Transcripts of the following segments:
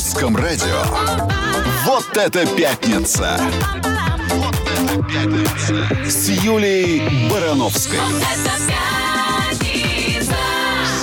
русском радио. Вот это пятница! Вот это пятница! С Юлей Барановской.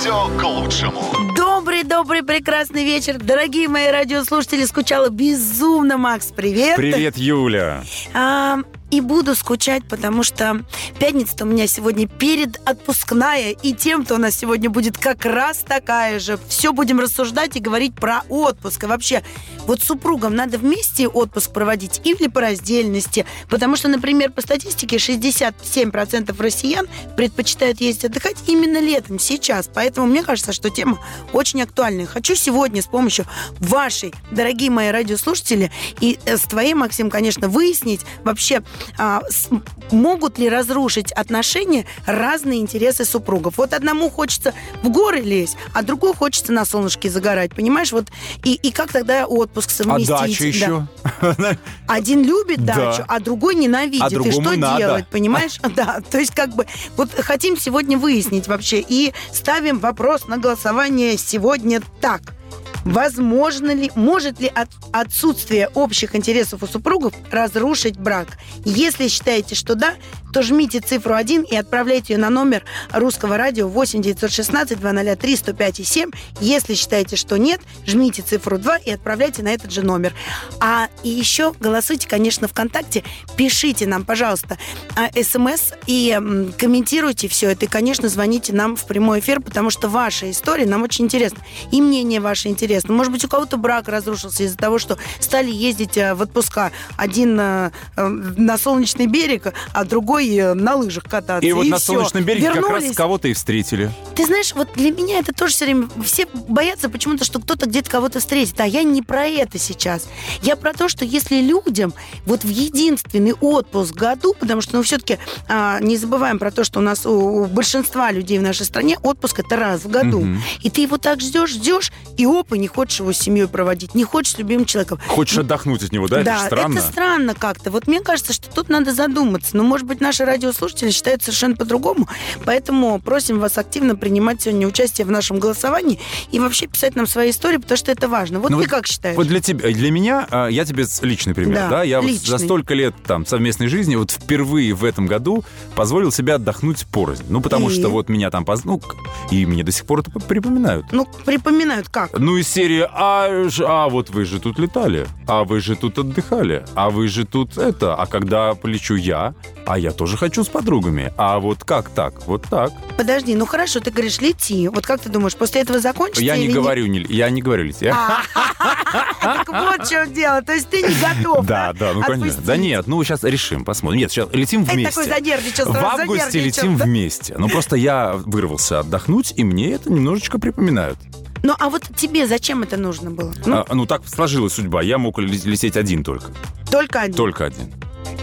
Все к лучшему. Добрый, добрый, прекрасный вечер. Дорогие мои радиослушатели, скучала безумно, Макс, привет. Привет, Юля. А, и буду скучать, потому что пятница у меня сегодня перед отпускная, и тем-то у нас сегодня будет как раз такая же. Все будем рассуждать и говорить про отпуск. И вообще, вот супругам надо вместе отпуск проводить или по раздельности, потому что, например, по статистике 67% россиян предпочитают ездить отдыхать именно летом, сейчас. Поэтому мне кажется, что тема очень актуальная. Хочу сегодня с помощью вашей, дорогие мои радиослушатели, и э, с твоей, Максим, конечно, выяснить вообще, а, с, могут ли разрушить отношения разные интересы супругов. Вот одному хочется в горы лезть, а другому хочется на солнышке загорать, понимаешь? Вот и, и как тогда отпуск совместить? А дача еще? Один любит Да. дачу, а другой ненавидит. А и что надо. делать, понимаешь? Да, то есть как бы вот хотим сегодня выяснить вообще и ставим вопрос на голосование сегодня так. Возможно ли, может ли от- отсутствие общих интересов у супругов разрушить брак? Если считаете, что да, то жмите цифру 1 и отправляйте ее на номер русского радио 8 916 203 105 и 7. Если считаете, что нет, жмите цифру 2 и отправляйте на этот же номер. А и еще голосуйте, конечно, ВКонтакте, пишите нам, пожалуйста, а, смс и комментируйте все это. И, конечно, звоните нам в прямой эфир, потому что ваша история нам очень интересна. И мнение ваше интересно. Может быть, у кого-то брак разрушился из-за того, что стали ездить э, в отпуска. Один э, э, на солнечный берег, а другой на лыжах кататься. И вот на всё. солнечном береге как раз Вернулись. кого-то и встретили. Ты знаешь, вот для меня это тоже все время... Все боятся почему-то, что кто-то где-то кого-то встретит. А я не про это сейчас. Я про то, что если людям вот в единственный отпуск в году, потому что, ну, все-таки не забываем про то, что у нас у, у большинства людей в нашей стране отпуск это раз в году. Мгм. И ты его так ждешь, ждешь, и опа, не хочешь его с семьей проводить, не хочешь с любимым человеком. Хочешь отдохнуть от него, да? Это ж странно. это странно как-то. Вот мне кажется, что тут надо задуматься. Но, может быть, наши радиослушатели считают совершенно по-другому. Поэтому просим вас активно принимать сегодня участие в нашем голосовании и вообще писать нам свои истории, потому что это важно. Вот Ну ты вот- как считаешь? Вот для тебя, для меня, а, я тебе личный пример, Да, да, я вот личный. за столько лет там совместной жизни вот впервые в этом году позволил себе отдохнуть порознь. Ну, потому И? что вот меня там, поз- ну, и мне до сих пор это припоминают. Ну, припоминают как? Ну, из серии, а, а вот вы же тут летали, а вы же тут отдыхали, а вы же тут это, а когда полечу я, а я тоже хочу с подругами, а вот как так, вот так. Подожди, ну хорошо, ты говоришь, лети. Вот как ты думаешь, после этого закончится Я не говорю, не, я не говорю лететь. А, Так вот в чем дело. То есть ты не готов Да, да, ну конечно. Да нет, ну сейчас решим, посмотрим. Нет, сейчас летим Это вместе. такой занервничал, В августе летим вместе. Ну просто я вырвался отдохнуть, и мне это немножечко припоминают. Ну, а вот тебе зачем это нужно было? Ну, А, Ну, так сложилась судьба. Я мог ле- лететь один только. только один. Только один.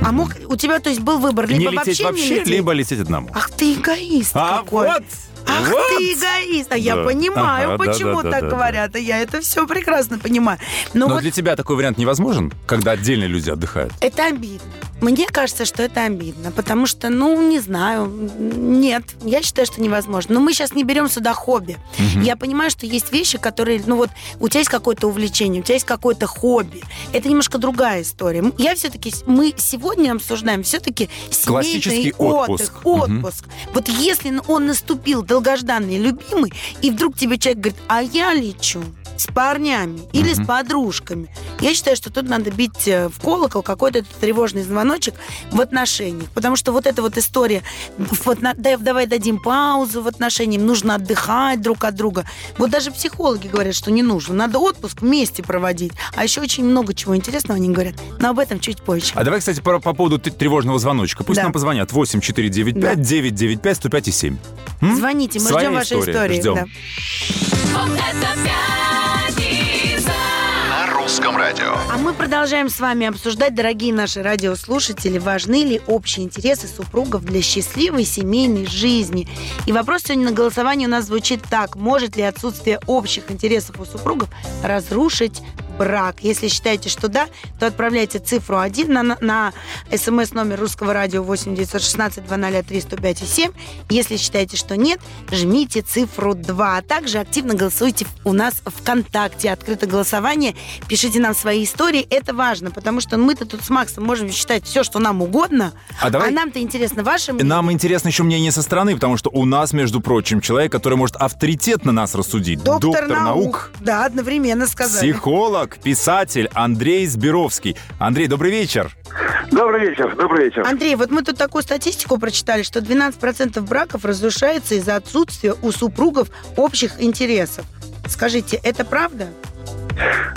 А мог, у тебя, то есть, был выбор либо не лететь вообще, вообще, не лететь? либо лететь одному. Ах ты эгоист А какой. вот! Ах вот! ты эгоист. А я Да. понимаю, Ага, да, почему да, да, так да, говорят. А я это все прекрасно понимаю. Но, Но вот для тебя такой вариант невозможен, когда отдельные люди отдыхают? это обидно. Мне кажется, что это обидно, потому что, ну, не знаю, нет, я считаю, что невозможно. Но мы сейчас не берем сюда хобби. Я понимаю, что есть вещи, которые, ну вот, у тебя есть какое-то увлечение, у тебя есть какое-то хобби. Это немножко другая история. Я все-таки, мы сегодня обсуждаем все-таки Классический семейный отпуск. Отпуск. Вот если он наступил долгожданный, любимый, и вдруг тебе человек говорит, а я лечу с парнями или с Мгм. подружками. Я считаю, что тут надо бить э, в колокол какой-то тревожный звоночек в отношениях. Потому что вот эта вот история, вот на- дай- давай дадим паузу в отношениях, нужно отдыхать друг от друга. Вот даже психологи говорят, что не нужно. Надо отпуск вместе проводить. А еще очень много чего интересного они говорят. Но об этом чуть позже. А давай, кстати, по, по поводу тревожного звоночка. Пусть Да. нам позвонят 8495 995 105 и 7. М? Звоните, мы Своя ждем история, истории. ждем. Да. Вот это пятница. На русском радио. А мы продолжаем с вами обсуждать, дорогие наши радиослушатели, важны ли общие интересы супругов для счастливой семейной жизни. И вопрос сегодня на голосовании у нас звучит так. Может ли отсутствие общих интересов у супругов разрушить брак? Если считаете, что да, то отправляйте цифру 1 на, на, смс номер русского радио 8 916 203 105 и 7. Если считаете, что нет, жмите цифру 2. А также активно голосуйте у нас ВКонтакте. Открыто голосование. Пишите нам свои истории. Это важно, потому что мы-то тут с Максом можем считать все, что нам угодно. А давай- нам-то интересно ваше мнение. Нам интересно еще мнение со стороны, потому что у нас, между прочим, человек, который может авторитетно нас рассудить. Доктор, наук. Да, одновременно сказали. Психолог, писатель Андрей Сберовский. Андрей, добрый вечер. Добрый вечер, добрый вечер. Андрей, вот мы тут такую статистику прочитали, что 12% браков разрушается из-за отсутствия у супругов общих интересов. Скажите, это правда?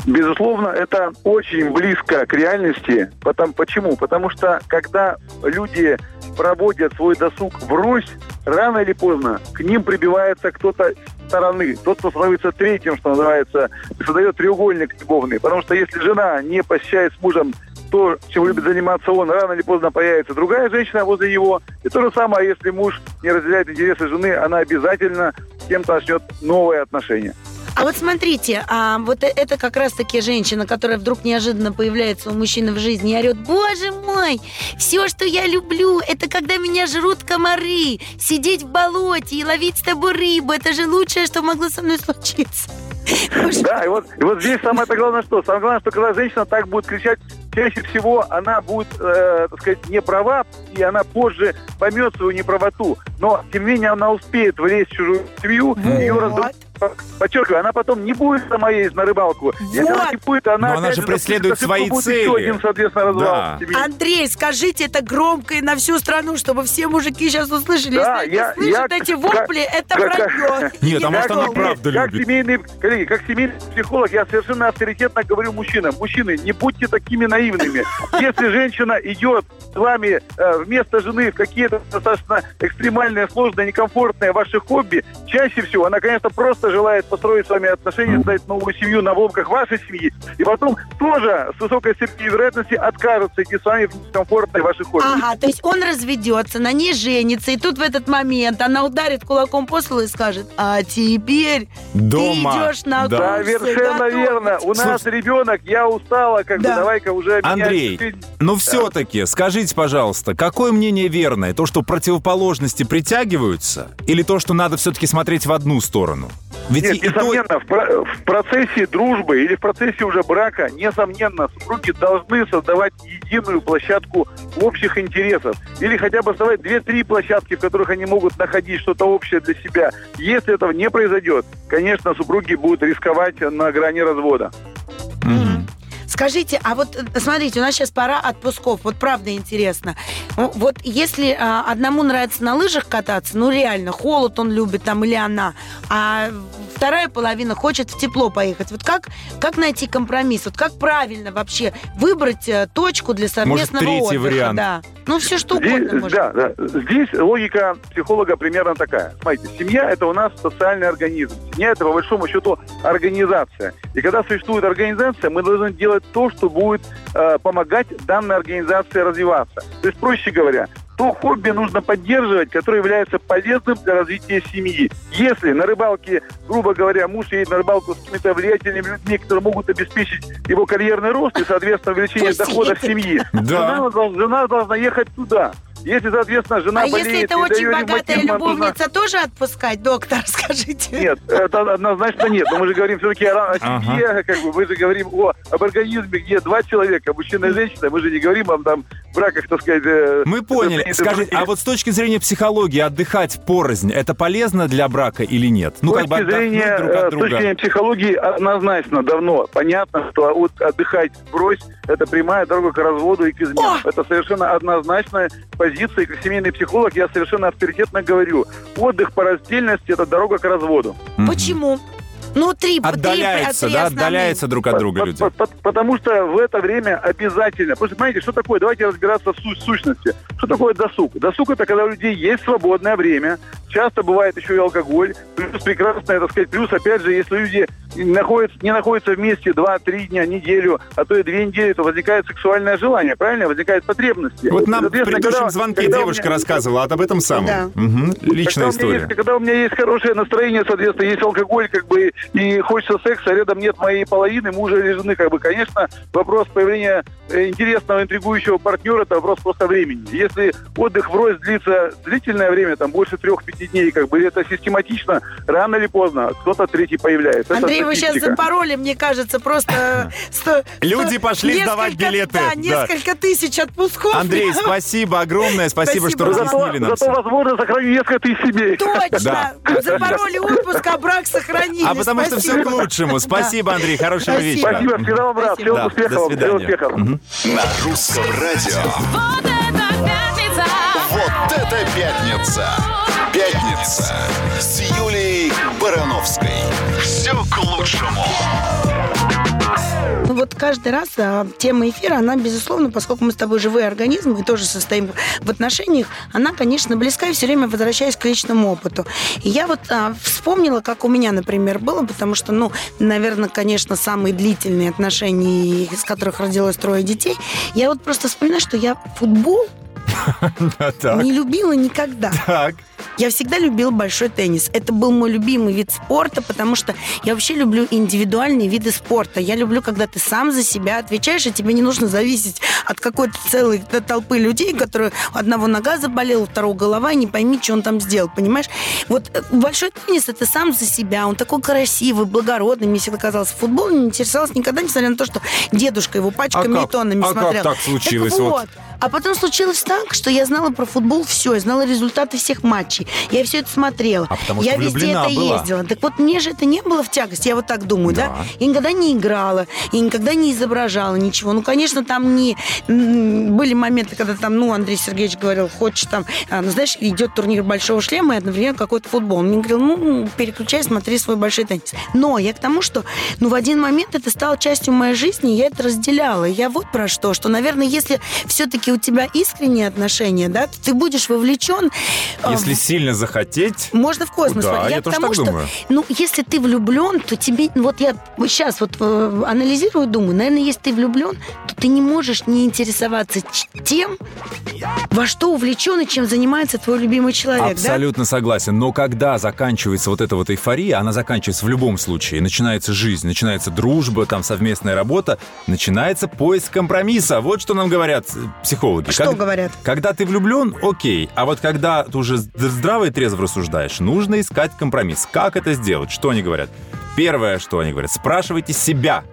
Безусловно, это очень близко к реальности. Потом, почему? Потому что когда люди проводят свой досуг врозь, рано или поздно к ним прибивается кто-то стороны. Тот, кто становится третьим, что называется, создает треугольник любовный. Потому что если жена не посещает с мужем то, чем любит заниматься он, рано или поздно появится другая женщина возле него. И то же самое, если муж не разделяет интересы жены, она обязательно с кем-то начнет новые отношения. А вот смотрите, а вот э- это как раз-таки женщина, которая вдруг неожиданно появляется у мужчины в жизни и орет, боже мой, все, что я люблю, это когда меня жрут комары, сидеть в болоте и ловить с тобой рыбу, это же лучшее, что могло со мной случиться. Да, и вот, и вот здесь самое главное что? Самое главное, что когда женщина так будет кричать, чаще всего она будет, э, так сказать, не права, и она позже поймет свою неправоту. Но, тем не менее, она успеет влезть в чужую семью, ее Вот. Подчеркиваю, она потом не будет сама ездить на рыбалку. Если Вот. она не будет, она, Но она же преследует свои будет цели. Еще один, соответственно, развал Да. Андрей, скажите это громко и на всю страну, чтобы все мужики сейчас услышали. Да, Если я- они слышат я эти как- вопли, это как- вранье. Нет, а может, она правда как любит. семейный, коллеги, как семейный психолог, я совершенно авторитетно говорю мужчинам. Мужчины, не будьте такими наивными. Если женщина идет с вами э, вместо жены в какие-то достаточно экстремальные, сложные, некомфортные ваши хобби, чаще всего она, конечно, просто желает построить с вами отношения, создать новую семью на обломках вашей семьи, и потом тоже с высокой степенью вероятности откажется идти с вами в некомфортные ваши хобби. Ага, то есть он разведется, на ней женится, и тут в этот момент она ударит кулаком по столу и скажет, а теперь Дома. ты идешь на Да. Да, курсы совершенно готовить». верно. У нас Слушай- ребенок, я устала, как Да. бы давай-ка уже Андрей, жизнь. ну все-таки, скажите, пожалуйста, какое мнение верное? То, что противоположности притягиваются? Или то, что надо все-таки смотреть в одну сторону? Ведь Нет, и- и то- несомненно, в, про- в процессе дружбы или в процессе уже брака, несомненно, супруги должны создавать единую площадку общих интересов. Или хотя бы создавать две-три площадки, в которых они могут находить что-то общее для себя. Если этого не произойдет, конечно, супруги будут рисковать на грани развода. Мгм. Скажите, а вот э, смотрите, у нас сейчас пора отпусков. Вот правда интересно. Вот если а, одному нравится на лыжах кататься, ну реально, холод он любит там или она, а вторая половина хочет в тепло поехать. Вот как, как найти компромисс? Вот как правильно вообще выбрать э, точку для совместного третий отдыха? вариант. Да. Ну все что Здесь, угодно может. да, да. Здесь логика психолога примерно такая. Смотрите, семья – это у нас социальный организм. Семья – это, по большому счету, организация. И когда существует организация, мы должны делать то, что будет э, помогать данной организации развиваться. То есть, проще говоря, то хобби нужно поддерживать, которое является полезным для развития семьи. Если на рыбалке, грубо говоря, муж едет на рыбалку с какими-то влиятельными людьми, которые могут обеспечить его карьерный рост и, соответственно, увеличение едет. семьи, жена должна ехать туда. Если, соответственно, жена А болеет... если это очень богатая любовница, тоже отпускать, доктор, скажите? Нет, это однозначно нет. Но мы же говорим все-таки о, о Ага. семье, как бы мы же говорим о, об организме, где два человека, мужчина и женщина. Мы же не говорим о там браках, так сказать. э, Мы поняли. это- Скажите, а вот с точки зрения психологии отдыхать порознь, это полезно для брака или нет? Ну, с как бы точки зрения, друг э, от с точки друга. зрения психологии однозначно давно понятно, что вот отдыхать брось это прямая дорога к разводу и к изменам. Это совершенно однозначная позиция. И как семейный психолог я совершенно авторитетно говорю. Отдых по раздельности – это дорога к разводу. Почему? Ну, три, Отдаляются, три да, основные. отдаляются друг от друга По- люди. по- по- Потому что в это время обязательно. Что, понимаете, что такое? Давайте разбираться в су- сущности. Что такое досуг? Досуг – это когда у людей есть свободное время. Часто бывает еще и алкоголь. Плюс прекрасное, так сказать, плюс, опять же, если люди находятся, не находятся вместе 2-3 дня, неделю, а то и две недели, то возникает сексуальное желание, правильно? Возникает потребности. Вот нам в предыдущем когда- звонке когда девушка меня- рассказывала об этом самом. Да. Когда Личная у, меня история. есть, когда у меня есть хорошее настроение, соответственно, есть алкоголь, как бы, и хочется секса, а рядом нет моей половины, мужа или жены, как бы, конечно, вопрос появления э, интересного, интригующего партнера, это вопрос просто времени. Если отдых врозь длится длительное время, там, больше трех-пяти дней, как бы, это систематично, рано или поздно кто-то третий появляется. Андрей, вы сейчас запороли, мне кажется, просто... сто- Люди пошли сдавать билеты. Да, несколько тысяч отпусков. Андрей, спасибо огромное. Спасибо, что разъяснили нам Зато, возможно, сохраню несколько тысяч семей. Точно! Запороли отпуск, а брак сохранили. А потому что все к лучшему. Спасибо, Андрей. Хорошего вечера. Спасибо, всегда вам рад. Всего успехов. до Всего свидания. успехов. На русском радио. Вот это пятница! Вот это пятница! Пятница с Юлией Барановской. Все к лучшему. Ну вот каждый раз а, тема эфира, она, безусловно, поскольку мы с тобой живые организмы и тоже состоим в отношениях, она, конечно, близка и все время возвращаясь к личному опыту. И я вот а, вспомнила, как у меня, например, было, потому что, ну, наверное, конечно, самые длительные отношения, из которых родилось трое детей. Я вот просто вспоминаю, что я футбол не любила никогда. Так. Я всегда любила большой теннис. Это был мой любимый вид спорта, потому что я вообще люблю индивидуальные виды спорта. Я люблю, когда ты сам за себя отвечаешь, и тебе не нужно зависеть от какой-то целой толпы людей, которые одного нога заболела, второго голова, и не пойми, что он там сделал, понимаешь? Вот э, большой теннис это сам за себя. Он такой красивый, благородный, мне всегда казалось. Футбол не интересовался никогда, несмотря на то, что дедушка его пачками А и как- тоннами а как смотрел. так случилось? Так Вот. вот, а потом случилось так, что я знала про футбол все, я знала результаты всех матчей. Я все это смотрела. А потому я везде это была. ездила. Так вот, мне же это не было в тягость, я вот так думаю, да? Да. Я никогда не играла, я никогда не изображала ничего. Ну, конечно, там не были моменты, когда там, ну, Андрей Сергеевич говорил, хочешь там, а, ну, знаешь, идет турнир большого шлема, и одновременно какой-то футбол. Он мне говорил, ну, переключай, смотри свой большой теннис. Но я к тому, что, ну, в один момент это стало частью моей жизни, я это разделяла. Я вот про что, что, наверное, если все-таки у тебя искренние отношения, да, то ты будешь вовлечен а, Если сильно захотеть, можно в космос. Да, я к тоже тому, так что, думаю. ну, если ты влюблен, то тебе, вот я сейчас вот э, анализирую, думаю, наверное, если ты влюблен, то ты не можешь не интересоваться тем, во что увлечен и чем занимается твой любимый человек, Абсолютно согласен. Но когда заканчивается вот эта вот эйфория, она заканчивается в любом случае. Начинается жизнь, начинается дружба, там совместная работа, начинается поиск компромисса. Вот что нам говорят э, психологи. да? Что Как- говорят? Когда ты влюблен, окей. А вот когда ты уже зд- здраво и трезво рассуждаешь, нужно искать компромисс. Как это сделать? Что они говорят? Первое, что они говорят, спрашивайте себя.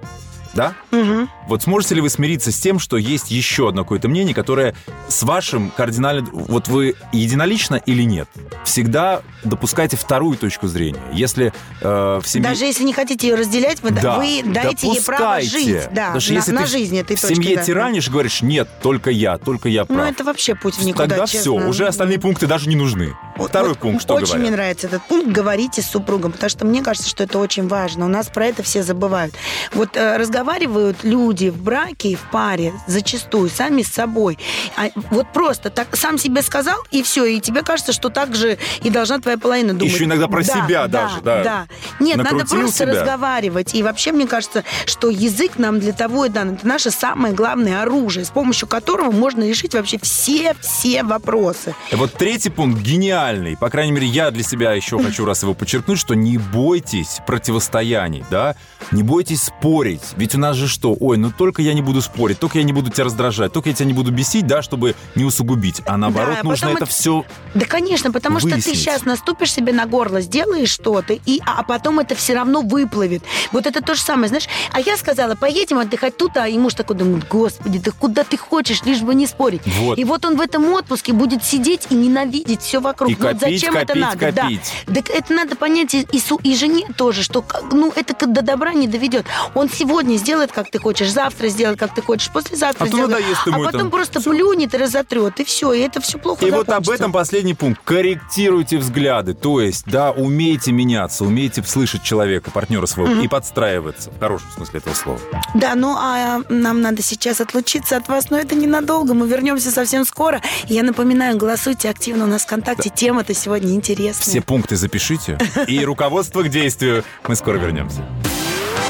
Да? Мгм. Вот сможете ли вы смириться с тем, что есть еще одно какое-то мнение, которое с вашим кардинально... Вот вы единолично или нет? Всегда допускайте вторую точку зрения. Если э, в семье... Даже если не хотите ее разделять, вы, Да, вы дайте ей право жить. Да, Потому что на, если на ты жизнь этой в точки. семье да. тиранишь, говоришь, нет, только я, только я прав. Ну, это вообще путь в никуда, Тогда честно. все, уже остальные пункты даже не нужны. Вот- Второй вот пункт, что Очень говорят? мне нравится этот пункт. Говорите с супругом, потому что мне кажется, что это очень важно. У нас про это все забывают. Вот э, разговаривают люди в браке и в паре зачастую сами с собой. А вот просто так сам себе сказал, и все, и тебе кажется, что так же и должна твоя половина думать. Еще иногда про Да, себя да, даже, да. Да. Нет, надо просто себя. разговаривать. И вообще, мне кажется, что язык нам для того и дан. Это наше самое главное оружие, с помощью которого можно решить вообще все-все вопросы. И Вот третий пункт гениальный. По крайней мере, я для себя еще хочу раз его подчеркнуть, что не бойтесь противостояний, да? Не бойтесь спорить. Ведь у нас же что? Ой, ну только я не буду спорить, только я не буду тебя раздражать, только я тебя не буду бесить, да, чтобы не усугубить. А наоборот, Да, нужно это это- все... Да, конечно, потому что ты Выяснить. сейчас наступишь себе на горло, сделаешь что-то, и, а потом это все равно выплывет. Вот это то же самое, знаешь. А я сказала, поедем отдыхать тут, а и муж такой думает, господи, да куда ты хочешь, лишь бы не спорить. Вот. И вот он в этом отпуске будет сидеть и ненавидеть все вокруг. И Ну, вот копить, зачем это копить, надо? Да. копить. Так это надо понять и, и, и жене тоже, что ну, это до добра не доведет. Он сегодня сделает, как ты хочешь, завтра сделает, как ты хочешь, послезавтра А сделает. надоест а ему потом это. просто плюнет и разотрет, и все, и это все плохо И вот об закончится. этом последний пункт. Корректируйте взгляды. То есть, да, умейте меняться, умейте слышать человека, партнера своего, и подстраиваться. В хорошем смысле этого слова. Да, ну а нам надо сейчас отлучиться от вас, но это ненадолго. Мы вернемся совсем скоро. Я напоминаю, голосуйте активно у нас ВКонтакте. Тема-то сегодня интересная. Все пункты запишите. И руководство к действию. Мы скоро вернемся.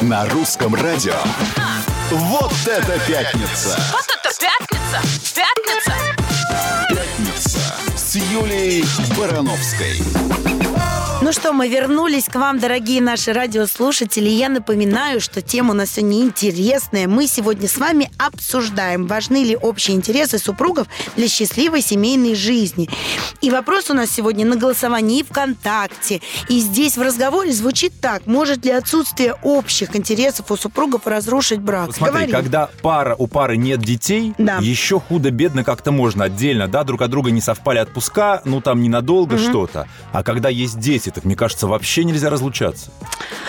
На русском радио. Вот это пятница! Вот это пятница! Пятница! Пятница с Юлией Барановской. Ну что, мы вернулись к вам, дорогие наши радиослушатели. Я напоминаю, что тема у нас сегодня интересная. Мы сегодня с вами обсуждаем, важны ли общие интересы супругов для счастливой семейной жизни. И вопрос у нас сегодня на голосовании ВКонтакте. И здесь в разговоре звучит так. Может ли отсутствие общих интересов у супругов разрушить брак? Вот смотри, Говори. когда пара, у пары нет детей, Да. еще худо-бедно как-то можно отдельно, да, друг от друга не совпали отпуска, ну там ненадолго что-то. А когда есть дети, так мне кажется, вообще нельзя разлучаться.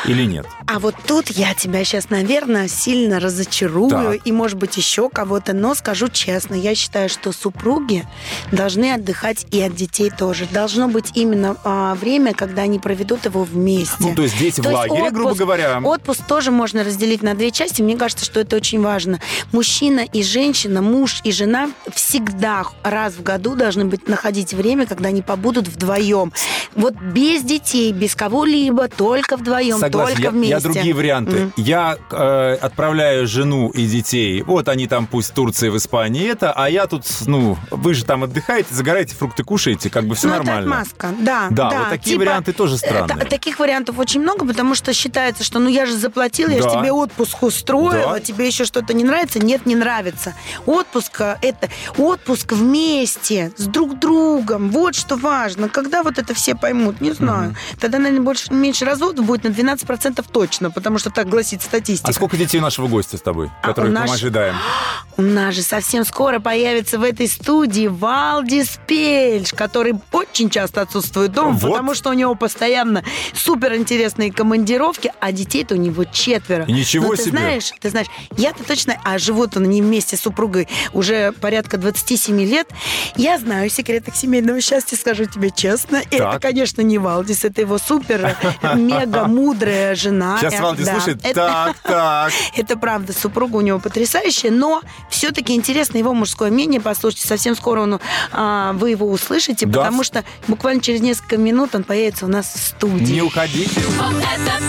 Или нет? А вот тут я тебя сейчас, наверное, сильно разочарую Так. и, может быть, еще кого-то, но скажу честно, я считаю, что супруги должны отдыхать и от детей тоже. Должно быть именно а, время, когда они проведут его вместе. Ну, то есть дети в лагере, грубо говоря. Отпуск тоже можно разделить на две части. Мне кажется, что это очень важно. Мужчина и женщина, муж и жена всегда раз в году должны быть находить время, когда они побудут вдвоем. Вот без детей, без кого-либо, только вдвоем, Согласен, только я, вместе. я другие варианты. Мгм. Я э, отправляю жену и детей, вот они там пусть в Турции, в Испании, это, а я тут, ну, вы же там отдыхаете, загораете, фрукты кушаете, как бы все Ну, это нормально. отмазка, да. Да, вот такие варианты тоже э, странные. та- таких вариантов очень много, потому что считается, что ну я же заплатила, я же Да. тебе отпуск устроила, Да. тебе еще что-то не нравится? Нет, не нравится. Отпуск э, это отпуск вместе, с друг другом. Вот что важно. Когда вот это все поймут, не знаю. Тогда, наверное, больше, меньше разводов будет на 12% точно, потому что так гласит статистика. А сколько детей нашего гостя с тобой, А которых у мы наш- ожидаем? У нас же совсем скоро появится в этой студии Валдис Пельш, который очень часто отсутствует дома, Вот. потому что у него постоянно суперинтересные командировки, а детей-то у него четверо. И ничего Но ты себе. знаешь, ты знаешь, я-то точно, а живут они вместе с супругой уже порядка 27 лет. Я знаю секреты семейного счастья, скажу тебе честно. И это, Так. конечно, не Валдис, это его супер, мега мудрая жена. Сейчас Э, Валди да. слушает. Это- Так, так. это правда, супруга у него потрясающая, но все-таки интересно его мужское мнение послушайте. Совсем скоро он, а, вы его услышите, Да. потому что буквально через несколько минут он появится у нас в студии. Не уходите. Вот это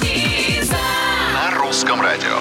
пятница! На русском радио.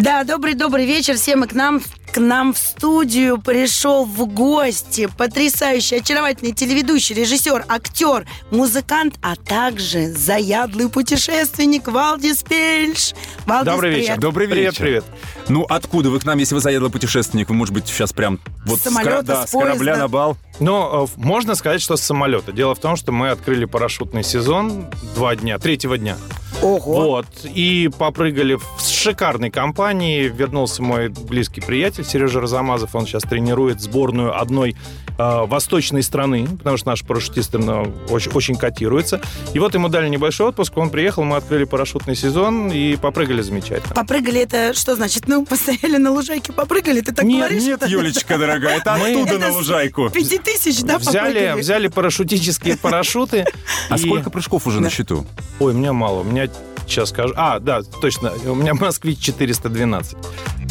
Да, добрый-добрый вечер всем и к нам к нам в студию пришел в гости потрясающий, очаровательный телеведущий, режиссер, актер, музыкант, а также заядлый путешественник Валдис Пельш. Валдис, Добрый привет. вечер. Добрый Привет, вечер. привет. Ну, откуда вы к нам, если вы заедлый путешественник? Вы, может быть, сейчас прям вот С самолета, кра- да, с с корабля на бал? Ну, э, можно сказать, что с самолета. Дело в том, что мы открыли парашютный сезон два дня, третьего дня. Ого. Вот. И попрыгали в шикарной компании. Вернулся мой близкий приятель Сережа Разамазов. Он сейчас тренирует сборную одной э, восточной страны, потому что наши парашютисты ну, очень, очень котируются. И вот ему дали небольшой отпуск. Он приехал, мы открыли парашютный сезон и попрыгали замечательно. Попрыгали это что значит? Ну, постояли на лужайке, попрыгали, ты так Нет, говоришь? Нет, Юлечка, дорогая, это Мы- оттуда Это на лужайку. Пяти тысяч, да, Взяли, попрыгали? взяли парашютические парашюты. А сколько прыжков уже на счету? Ой, у меня мало. У меня сейчас скажу. А, да, точно. У меня москвич 412.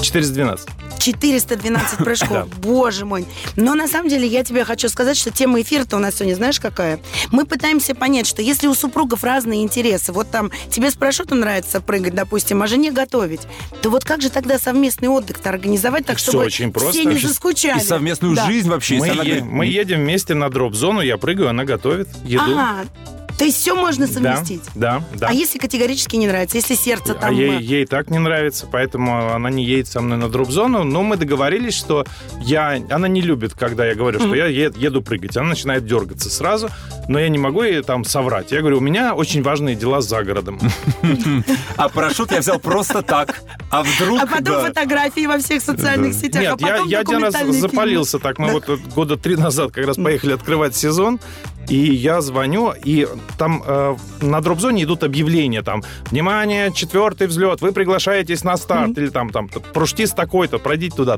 412. 412 прыжков, боже мой. Но на самом деле я тебе хочу сказать, что тема эфира-то у нас сегодня знаешь какая? Мы пытаемся понять, что если у супругов разные интересы, вот там тебе с парашютом нравится прыгать, допустим, а жене готовить, то вот как же тогда совместный отдых-то организовать так, чтобы очень просто. все не заскучали? И совместную Да. жизнь вообще. Мы, е- мы едем вместе на дроп-зону, я прыгаю, она готовит еду. Ага, то есть все можно Да, совместить? Да, да. А если категорически не нравится, если сердце А там... ей, э, ей так не нравится, поэтому она не едет со мной на дроп-зону. Но мы договорились, что я, она не любит, когда я говорю, что я еду прыгать. Она начинает дергаться сразу, но я не могу ей там соврать. Я говорю, у меня очень важные дела за городом. А парашют я взял просто так. А вдруг... А потом да. фотографии во всех социальных Да. сетях, а Нет, я, один раз запалился так. Мы вот года три назад как раз поехали открывать сезон. И я звоню, и там э, на дроп-зоне идут объявления, там, внимание, четвертый взлет, вы приглашаетесь на старт, или там, там, парашютист такой-то, пройдите туда.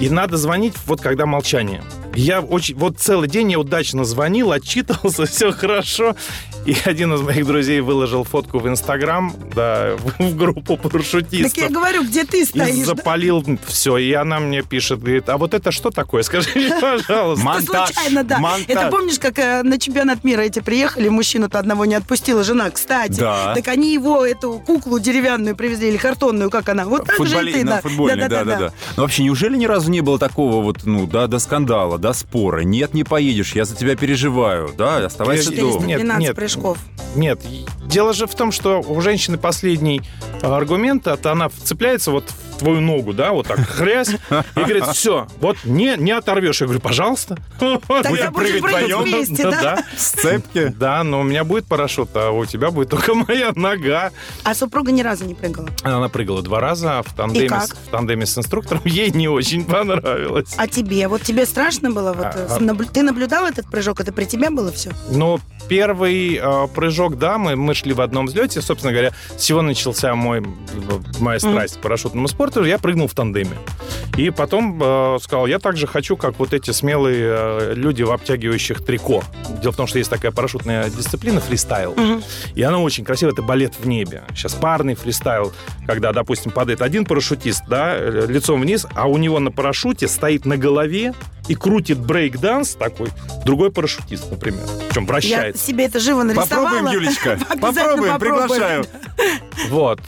И надо звонить вот когда молчание. Я очень, вот целый день я удачно звонил, отчитывался, все хорошо. И один из моих друзей выложил фотку в Инстаграм, да, в, в группу Так я парашютистов. говорю, где ты И стоишь? да? запалил все. И она мне пишет, говорит, а вот это что такое? Скажи, пожалуйста. Монтаж, случайно, да. монтаж. Это помнишь, как э, на чемпионат мира эти приехали, мужчину-то одного не отпустила жена, кстати. Да. Так они его, эту куклу деревянную привезли, или картонную, как она. Вот так же и Футболи- ты, на да. футбольной, да, да, да. Но вообще, неужели ни разу не было такого вот, ну, да, до скандала, до спора? Нет, не поедешь, я за тебя переживаю, да, оставайся дома. нет, 412 нет. Прыжков. Нет, дело же в том, что у женщины последний э, аргумент, это она вцепляется вот твою ногу, да, вот так, хрясь, и говорит, все, вот не, не оторвешь. Я говорю, пожалуйста. Тогда будем прыгать вдвоем. вместе, да? Да, Сцепки. да, но у меня будет парашют, а у тебя будет только моя нога. А супруга ни разу не прыгала. Она прыгала два раза в тандеме, с, в тандеме с инструктором. Ей не очень понравилось. А тебе? Вот тебе страшно было? Вот, А, а- наблю- Ты наблюдал этот прыжок? Это при тебе было все? Но первый э, прыжок, да, мы, мы шли в одном взлете. Собственно говоря, с чего начался мой, моя страсть к парашютному спорту. Я прыгнул в тандеме. И потом э, сказал, я также хочу, как вот эти смелые э, люди в обтягивающих трико. Дело в том, что есть такая парашютная дисциплина фристайл. И она очень красивая, это балет в небе. Сейчас парный фристайл, когда, допустим, падает один парашютист, да, э, лицом вниз, а у него на парашюте стоит на голове и крутит брейк-данс такой другой парашютист, например. Причем Я вращается. себе это живо нарисовала. Попробуем, Юлечка. Попробуем, попробуем. приглашаю. Вот.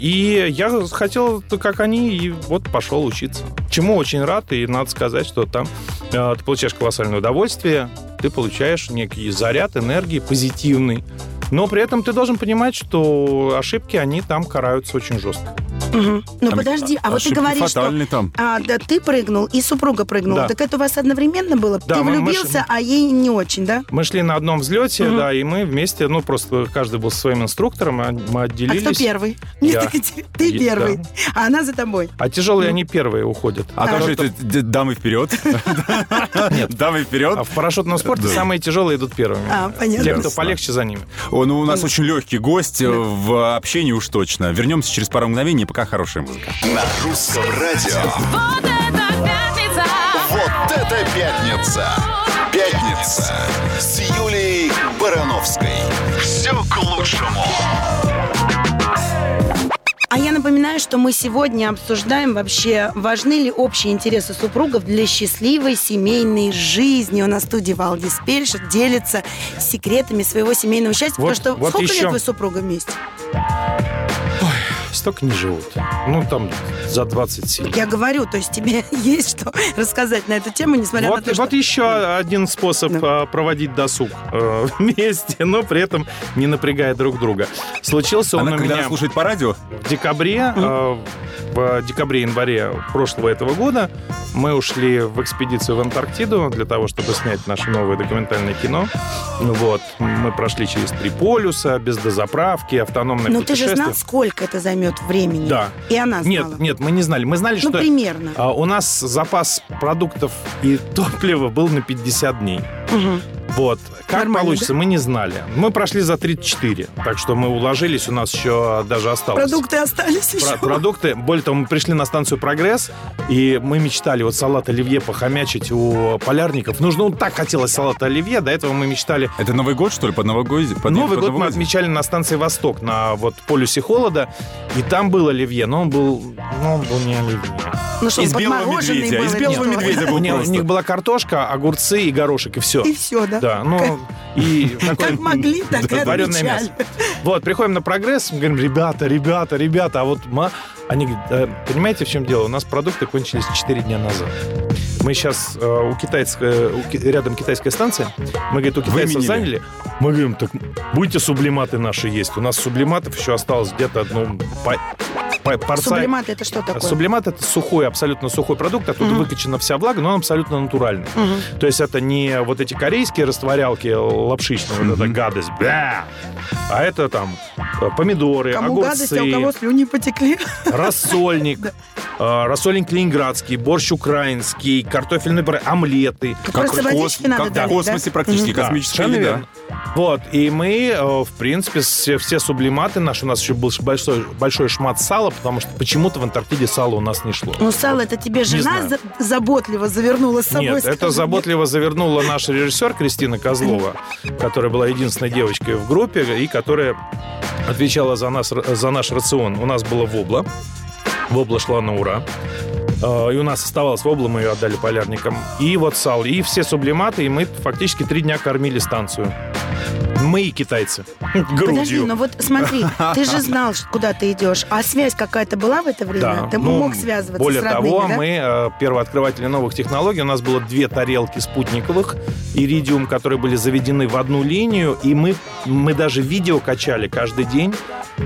И я хотел, как они, и вот пошел учиться. Чему очень рад, и надо сказать, что там э, ты получаешь колоссальное удовольствие, ты получаешь некий заряд энергии позитивный. Но при этом ты должен понимать, что ошибки, они там караются очень жестко. Мгм. Ну подожди, а вот ты говоришь, что там. а, да, ты прыгнул и супруга прыгнула. Да. Так это у вас одновременно было? Да, ты мы- мы влюбился, ж- а ей не очень, да? Мы шли на одном взлете, Мгм. да, и мы вместе, ну, просто каждый был со своим инструктором, а мы А отделились. кто первый? Я. Нет, ты Я- первый, да. а она за тобой. А тяжелые они первые уходят. А как же Кто-то- это дамы вперед? Нет, дамы вперед. А в парашютном спорте самые тяжелые идут первыми. А, понятно. Те, кто полегче за ними. О, ну у нас очень легкий гость э, в общении уж точно. Вернемся через пару мгновений, пока хорошая музыка. На русском радио. Вот это пятница! Вот это пятница! Пятница с Юлией Барановской. Все к лучшему. А я напоминаю, что мы сегодня обсуждаем вообще, важны ли общие интересы супругов для счастливой семейной жизни. У нас в студии Валдис Пельшет делится секретами своего семейного счастья. Вот- Потому что вот сколько еще. лет вы с супругой вместе? Столько не живут. Ну, там, за 27. Я говорю, то есть тебе есть что рассказать на эту тему, несмотря на Вот, то, что... вот еще один способ а, проводить досуг э, вместе, но при этом не напрягая друг друга. Случился он Она у когда меня слушает по радио, в декабре, э, в декабре-январе прошлого этого года мы ушли в экспедицию в Антарктиду для того, чтобы снять наше новое документальное кино. Вот. Мы прошли через три полюса, без дозаправки, автономное Но ты же путешествие. знал, сколько это займет времени? Да. И она знала? Нет, нет, мы не знали. Мы знали, Ну, что примерно. а, у нас запас продуктов и топлива был на 50 дней. Мгм. Вот. Как Нормально, получится, мы не знали. Мы прошли за 34, так что мы уложились, у нас еще даже осталось. Продукты остались еще. Про- продукты. Более того, мы пришли на станцию «Прогресс», и мы мечтали вот салат оливье похомячить у полярников. Нужно, ну, так хотелось салат оливье, до этого мы мечтали это Новый год, что ли, под Новый год? под- Новый под год мы отмечали на станции «Восток», на вот полюсе холода, и там был оливье, но он был, ну, он был не оливье. Ну что, Из белого медведя, из белого медведя был У них была картошка, огурцы и горошек, и все. И все, да? Да, ну, и такой... Как могли, так и вареное отмечали. мясо. Вот, приходим на прогресс, мы говорим, ребята, ребята, ребята, а вот ма... Они говорят, «Э, понимаете, в чем дело? У нас продукты кончились 4 дня назад. Мы сейчас у китайской, ки- рядом китайская станция, мы, говорит, у китайцев Выменили. заняли. Мы говорим, так будете сублиматы наши есть. У нас сублиматов еще осталось где-то, ну, по- порция- Сублимат это что такое? Сублимат это сухой, абсолютно сухой продукт, оттуда выкачана вся влага, но он абсолютно натуральный. То есть это не вот эти корейские растворялки лапшичные, вот эта гадость, бля, а это там э, помидоры, Кому огурцы, гадость, а у кого слюни потекли? рассольник, э, рассольник ленинградский, борщ украинский, картофельный пюре, омлеты. Просто в водички надо как в космосе практически, космическая совершенно еда. Вот, и мы, э, в принципе, все, все сублиматы наши, у нас еще был большой, большой шмат сала, потому что почему-то в Антарктиде сало у нас не шло. Ну, сало, это тебе жена за- заботливо завернула с собой. Нет, скажи это заботливо завернула наш режиссер Кристина Козлова, которая была единственной девочкой в группе и которая отвечала за, нас, за наш рацион. У нас было вобла. Вобла шла на ура. Э, И у нас оставалось вобла, мы ее отдали полярникам. И вот сал, и все сублиматы, и мы фактически три дня кормили станцию. Мы и китайцы. Подожди, Грудью. ну вот смотри, ты же знал, что- куда ты идешь. А связь какая-то была в это время? Ты ну, мог связываться Более с родными, того, да? мы э, первооткрыватели новых технологий. У нас было две тарелки спутниковых Иридиум, которые были заведены в одну линию, и мы, мы даже видео качали каждый день.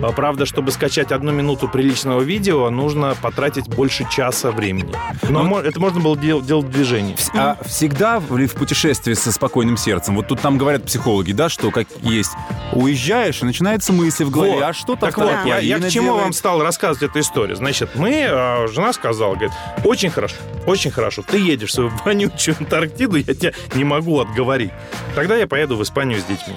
А, Правда, чтобы скачать одну минуту приличного видео, нужно потратить больше часа времени. Но Ну, это можно было дел- делать в движении. А всегда в в путешествии со спокойным сердцем, вот тут там говорят психологи, да, что как есть, уезжаешь, и начинаются мысли в голове, Вот. а что Так вот, я, я к чему вам делает? стал рассказывать эту историю? Значит, мы, э, жена сказала, говорит, очень хорошо, очень хорошо, ты едешь в свою вонючую Антарктиду, я тебя не могу отговорить. Тогда я поеду в Испанию с детьми.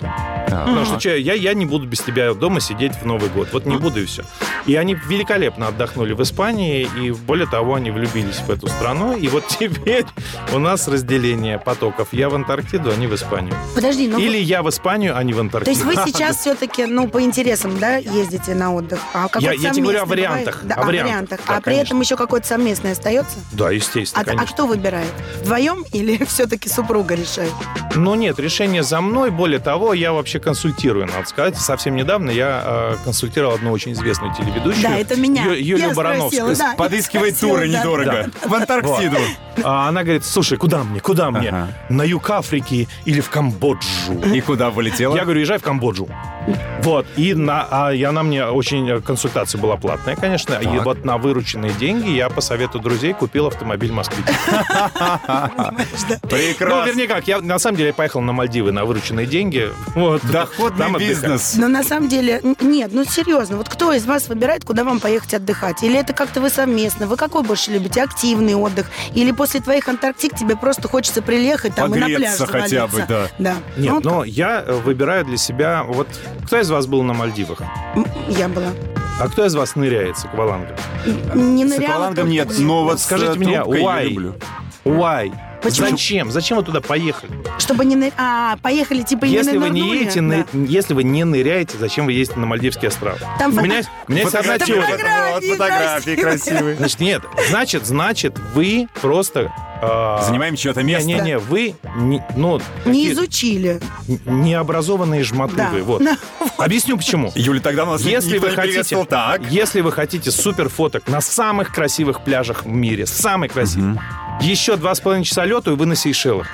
Потому что чё, я, я не буду без тебя дома сидеть в Новый год. Вот не буду и все. И они великолепно отдохнули в Испании, и более того, они влюбились в эту страну. И вот теперь у нас разделение потоков. Я в Антарктиду, они в Испанию. Подожди, ну... Или я в Испанию, они в То Антарктиду. есть вы сейчас все-таки, ну, по интересам, да, ездите на отдых? А Я- я тебе говорю о вариантах, бывает? Да, о вариантах. вариантах. Да, а при конечно. этом еще какой-то совместный остается? Да, естественно, А, а конечно. кто выбирает? Вдвоем или все-таки супруга решает? Ну нет, решение за мной. Более того, я вообще консультирую, надо сказать. Совсем недавно я э, консультировал одну очень известную телеведущую. Да, это меня. Ю- Юлию Я Барановскую. спросила, да. Подыскивает Спросила, туры да. недорого. В Антарктиду. А она говорит, слушай, куда мне, куда мне? Ага. На юг Африки или в Камбоджу? И куда вылетела? Я говорю, езжай в Камбоджу. Вот, и, на, а, и она мне очень, э, консультация была платная, конечно, и Так. вот на вырученные деньги я по совету друзей купил автомобиль «Москвич». Ну, Прекрасно. вернее как, я на самом деле поехал на Мальдивы на вырученные деньги. Вот. Доходный Там бизнес. Но на самом деле, нет, ну серьезно, вот кто из вас выбирает, куда вам поехать отдыхать? Или это как-то вы совместно? Вы какой больше любите? Активный отдых? Или после твоих Антарктик тебе просто хочется приехать там и на пляж Погреться хотя бы, завалиться? да. Да. Нет, Ну, но я э, выбираю для себя... Вот кто из вас был на Мальдивах? Я была. А кто из вас ныряет с аквалангом? Не С ныряла аквалангом только нет, в- но вот Скажите с, мне, why? люблю. Why? Почему? Зачем? Зачем вы туда поехали? Чтобы не нырять. А, поехали типа и Если не вы не едете, Да. ны- если вы не ныряете, зачем вы ездите на Мальдивские острова? Там У фото- меня, есть- у меня есть одна теория. Фотографии вот, фотографии красивые. Значит, нет, значит, значит, вы просто... э, Занимаем чье-то место. Не-не-не, вы, не, ну, Не такие изучили. необразованные жмоты Да. вы, вот. Да. Объясню почему. Юля, тогда у нас Если никто вы не хотите. Так. если вы хотите супер фоток на самых красивых пляжах в мире, самый красивый, еще два с половиной часа лету, и вы на Сейшелах.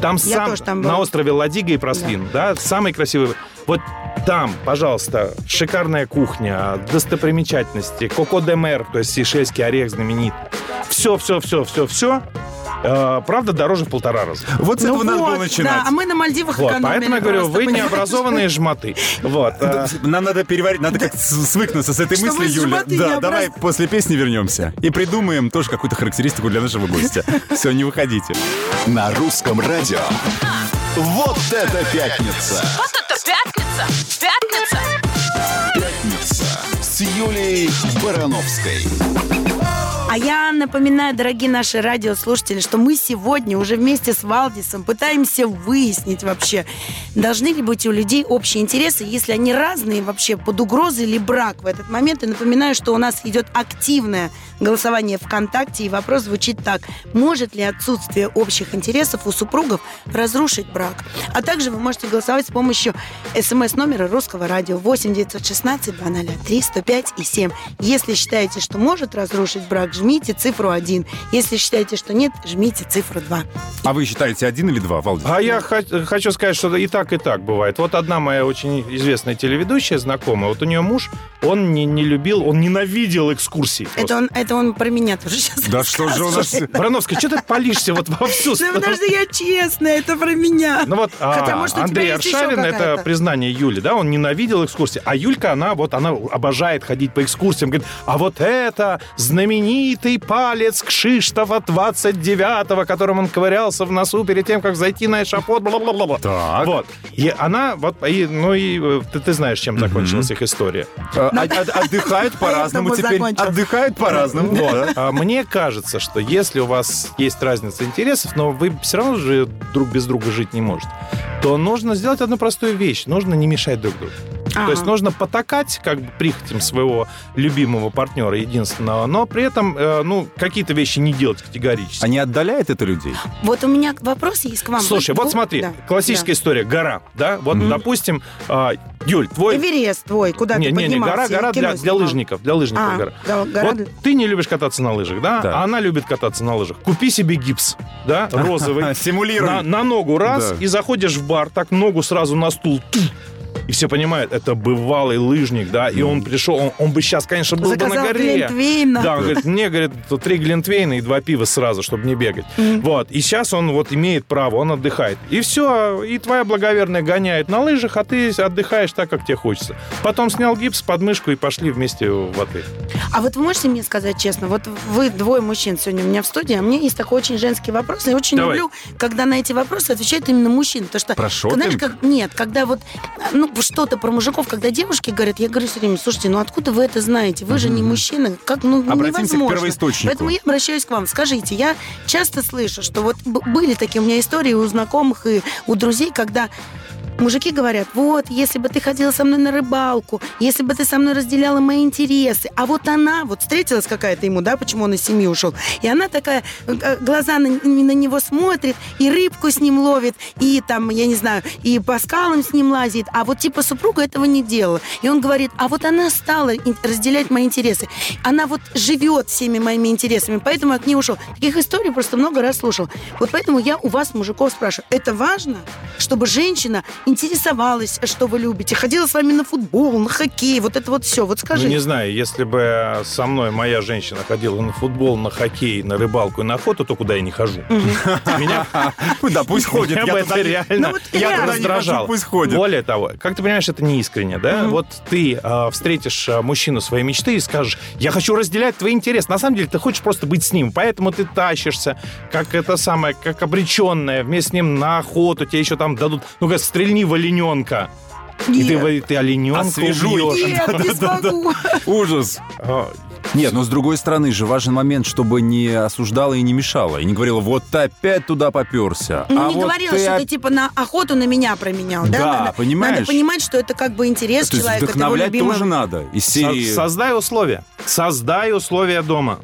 Там Я сам тоже там была. на острове Ладига и Прослин, да. самый красивый. Вот там, пожалуйста, шикарная кухня, достопримечательности, Коко де Мер, то есть сейшельский орех знаменит. Все, все, все, все, все. правда, дороже в полтора раза. Вот с Ну этого надо было вот, начинать. Да, а мы на Мальдивах Вот, экономили поэтому я говорю, вы необразованные жмоты. Вот. э, Нам надо переварить, надо как свыкнуться с этой мыслью, Юля. Да, давай после песни вернемся и придумаем тоже какую-то характеристику для нашего гостя. Все, не выходите. На русском радио. Вот это пятница! Вот это пятница! Пятница! Пятница с Юлией Барановской. А я напоминаю, дорогие наши радиослушатели, что мы сегодня уже вместе с Валдисом пытаемся выяснить вообще, должны ли быть у людей общие интересы, если они разные вообще, под угрозой или брак в этот момент. И напоминаю, что у нас идет активное голосование ВКонтакте, и вопрос звучит так. Может ли отсутствие общих интересов у супругов разрушить брак? А также вы можете голосовать с помощью смс-номера русского радио 8 916 203 105 и 7. Если считаете, что может разрушить брак, жмите цифру 1. Если считаете, что нет, жмите цифру 2. А вы считаете один или два, Валдис? А я хо- хочу сказать, что и так, и так бывает. Вот одна моя очень известная телеведущая, знакомая, вот у нее муж, он не, не любил, он ненавидел экскурсии. просто. Это он, это он про меня тоже сейчас Да что же у нас... Барановская, что ты палишься вот во всю Да подожди, я честная, это про меня. Ну вот а, Хотя, может, у тебя Андрей есть еще Аршавин, это какая-то? признание Юли, да, он ненавидел экскурсии. А Юлька, она вот, она обожает ходить по экскурсиям, говорит, а вот это знаменитый палец Кшиштофа 29-го, которым он ковырялся в носу перед тем, как зайти на эшафот, бла-бла-бла. Так. Вот. И она, вот, и, ну и э, ты, ты знаешь, чем закончилась их история. Э, от- от- Отдыхают по-разному Поэтому теперь. закончил. Отдыхают по-разному. Вот. А Мне кажется, что если у вас есть разница интересов, но вы все равно же друг без друга жить не можете, то нужно сделать одну простую вещь. Нужно не мешать друг другу. То есть нужно потакать как бы прихотям своего любимого партнера, единственного, но при этом, э, ну, какие-то вещи не делать категорически. А не отдаляет это людей? Вот у меня вопрос есть к вам. Слушай, Вы- вот смотри, да, классическая история, гора, да, вот, Мгм. допустим, а, Юль, да. твой... Эверест твой, куда Не, ты не, не, гора, гора для, для лыжников, для лыжников А, гора. да, гора Вот для- ты не любишь кататься на лыжах, да? Да. А она любит кататься на лыжах. Купи себе гипс, да, розовый. Симулируй. На, на ногу раз, Да. и заходишь в бар, так ногу сразу на стул. И все понимают, это бывалый лыжник, да, и он пришел, он, он бы сейчас, конечно, был бы на Заказал горе. Глинтвейна. Да, он говорит, мне, говорит, три глинтвейна и два пива сразу, чтобы не бегать. Вот, и сейчас он вот имеет право, он отдыхает. И все, и твоя благоверная гоняет на лыжах, а ты отдыхаешь так, как тебе хочется. Потом снял гипс, подмышку и пошли вместе в отель. А вот вы можете мне сказать честно, вот вы двое мужчин сегодня у меня в студии, а мне есть такой очень женский вопрос. Я очень Давай. люблю, когда на эти вопросы отвечают именно мужчины. Потому что, Про шопинг? знаешь, как, нет, когда вот, ну, что-то про мужиков, когда девушки говорят, я говорю все время, слушайте, ну откуда вы это знаете? Вы же не мужчина. Как, ну, Обратимся к невозможно. первоисточнику. Поэтому я обращаюсь к вам. Скажите, я часто слышу, что вот были такие у меня истории у знакомых и у друзей, когда Мужики говорят, вот, если бы ты ходила со мной на рыбалку, если бы ты со мной разделяла мои интересы, а вот она, вот встретилась какая-то ему, да, почему он из семьи ушел, и она такая, э, глаза на, на него смотрит, и рыбку с ним ловит, и там, я не знаю, и по скалам с ним лазит, а вот типа супруга этого не делала. И он говорит, а вот она стала разделять мои интересы, она вот живет всеми моими интересами, поэтому я к ней ушел. Таких историй просто много раз слушал. Вот поэтому я у вас, мужиков, спрашиваю, это важно, чтобы женщина интересовалась, что вы любите, ходила с вами на футбол, на хоккей, вот это вот все. Вот Ну, скажите. не знаю, если бы со мной моя женщина ходила на футбол, на хоккей, на рыбалку и на охоту, то куда я не хожу. Меня Ну Да, пусть ходит. Я это реально Ну я раздражал. Пусть ходит. Более того, как ты понимаешь, это не искренне, да? Вот ты э, встретишь э, мужчину своей мечты и скажешь, я хочу разделять твои интересы. На самом деле ты хочешь просто быть с ним, поэтому ты тащишься, как это самое, как обреченная, вместе с ним на охоту, тебе еще там дадут, ну-ка, стрельни в олененка. И ты, ты олененка убьешь. Нет, не смогу. Ужас. А, Нет, но с другой стороны же важен момент, чтобы не осуждала и не мешала. И не говорила, вот ты опять туда поперся. Ну, а не вот говорила, ты что оп- ты типа на охоту на меня променял, да? Да, Надо- понимаешь? Надо понимать, что это как бы интерес То человека, вдохновлять любимого. тоже надо. Из серии... Создай условия. Создай условия дома.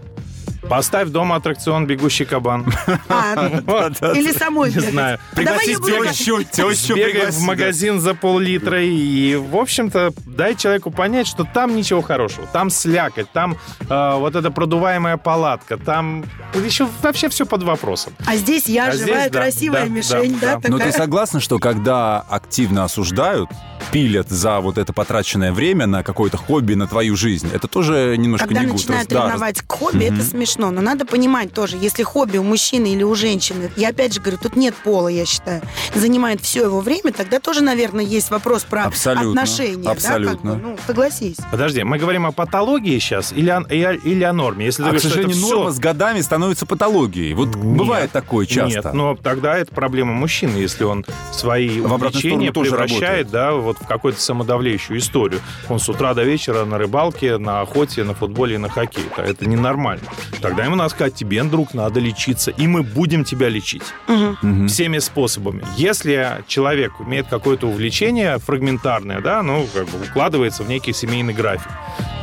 Поставь дома аттракцион «Бегущий кабан». А. Или самой Не знаю. А как- тещу, тещу Бегай пригласи, в магазин за пол-литра и, в общем-то, дай человеку понять, что там ничего хорошего. Там слякоть, там э, вот эта продуваемая палатка, там еще вообще все под вопросом. А здесь я А живая, красивая мишень, да. Но ты согласна, что когда активно осуждают, пилят за вот это потраченное время на какое-то хобби, на твою жизнь, это тоже немножко Когда не густо. начинают Да, ревновать к хобби, Мгм. это смешно. Но надо понимать тоже, если хобби у мужчины или у женщины, я опять же говорю, тут нет пола, я считаю, занимает все его время, тогда тоже, наверное, есть вопрос про Абсолютно, отношения. Да, абсолютно. как бы, ну, согласись. Подожди, мы говорим о патологии сейчас или о, или о норме? Если ты А, к говоришь, что это сожалению, всё- норма с годами становится патологией. Вот Нет. бывает такое часто. Нет, но тогда это проблема мужчины, если он свои В увлечения тоже превращает да, вот в какую-то самодавляющую историю. Он с утра до вечера на рыбалке, на охоте, на футболе и на хоккее. Это- Это ненормально. Тогда ему надо сказать, тебе, друг, надо лечиться, и мы будем тебя лечить. Мгм. всеми способами. Если человек имеет какое-то увлечение фрагментарное, да, ну, как бы укладывается в некий семейный график,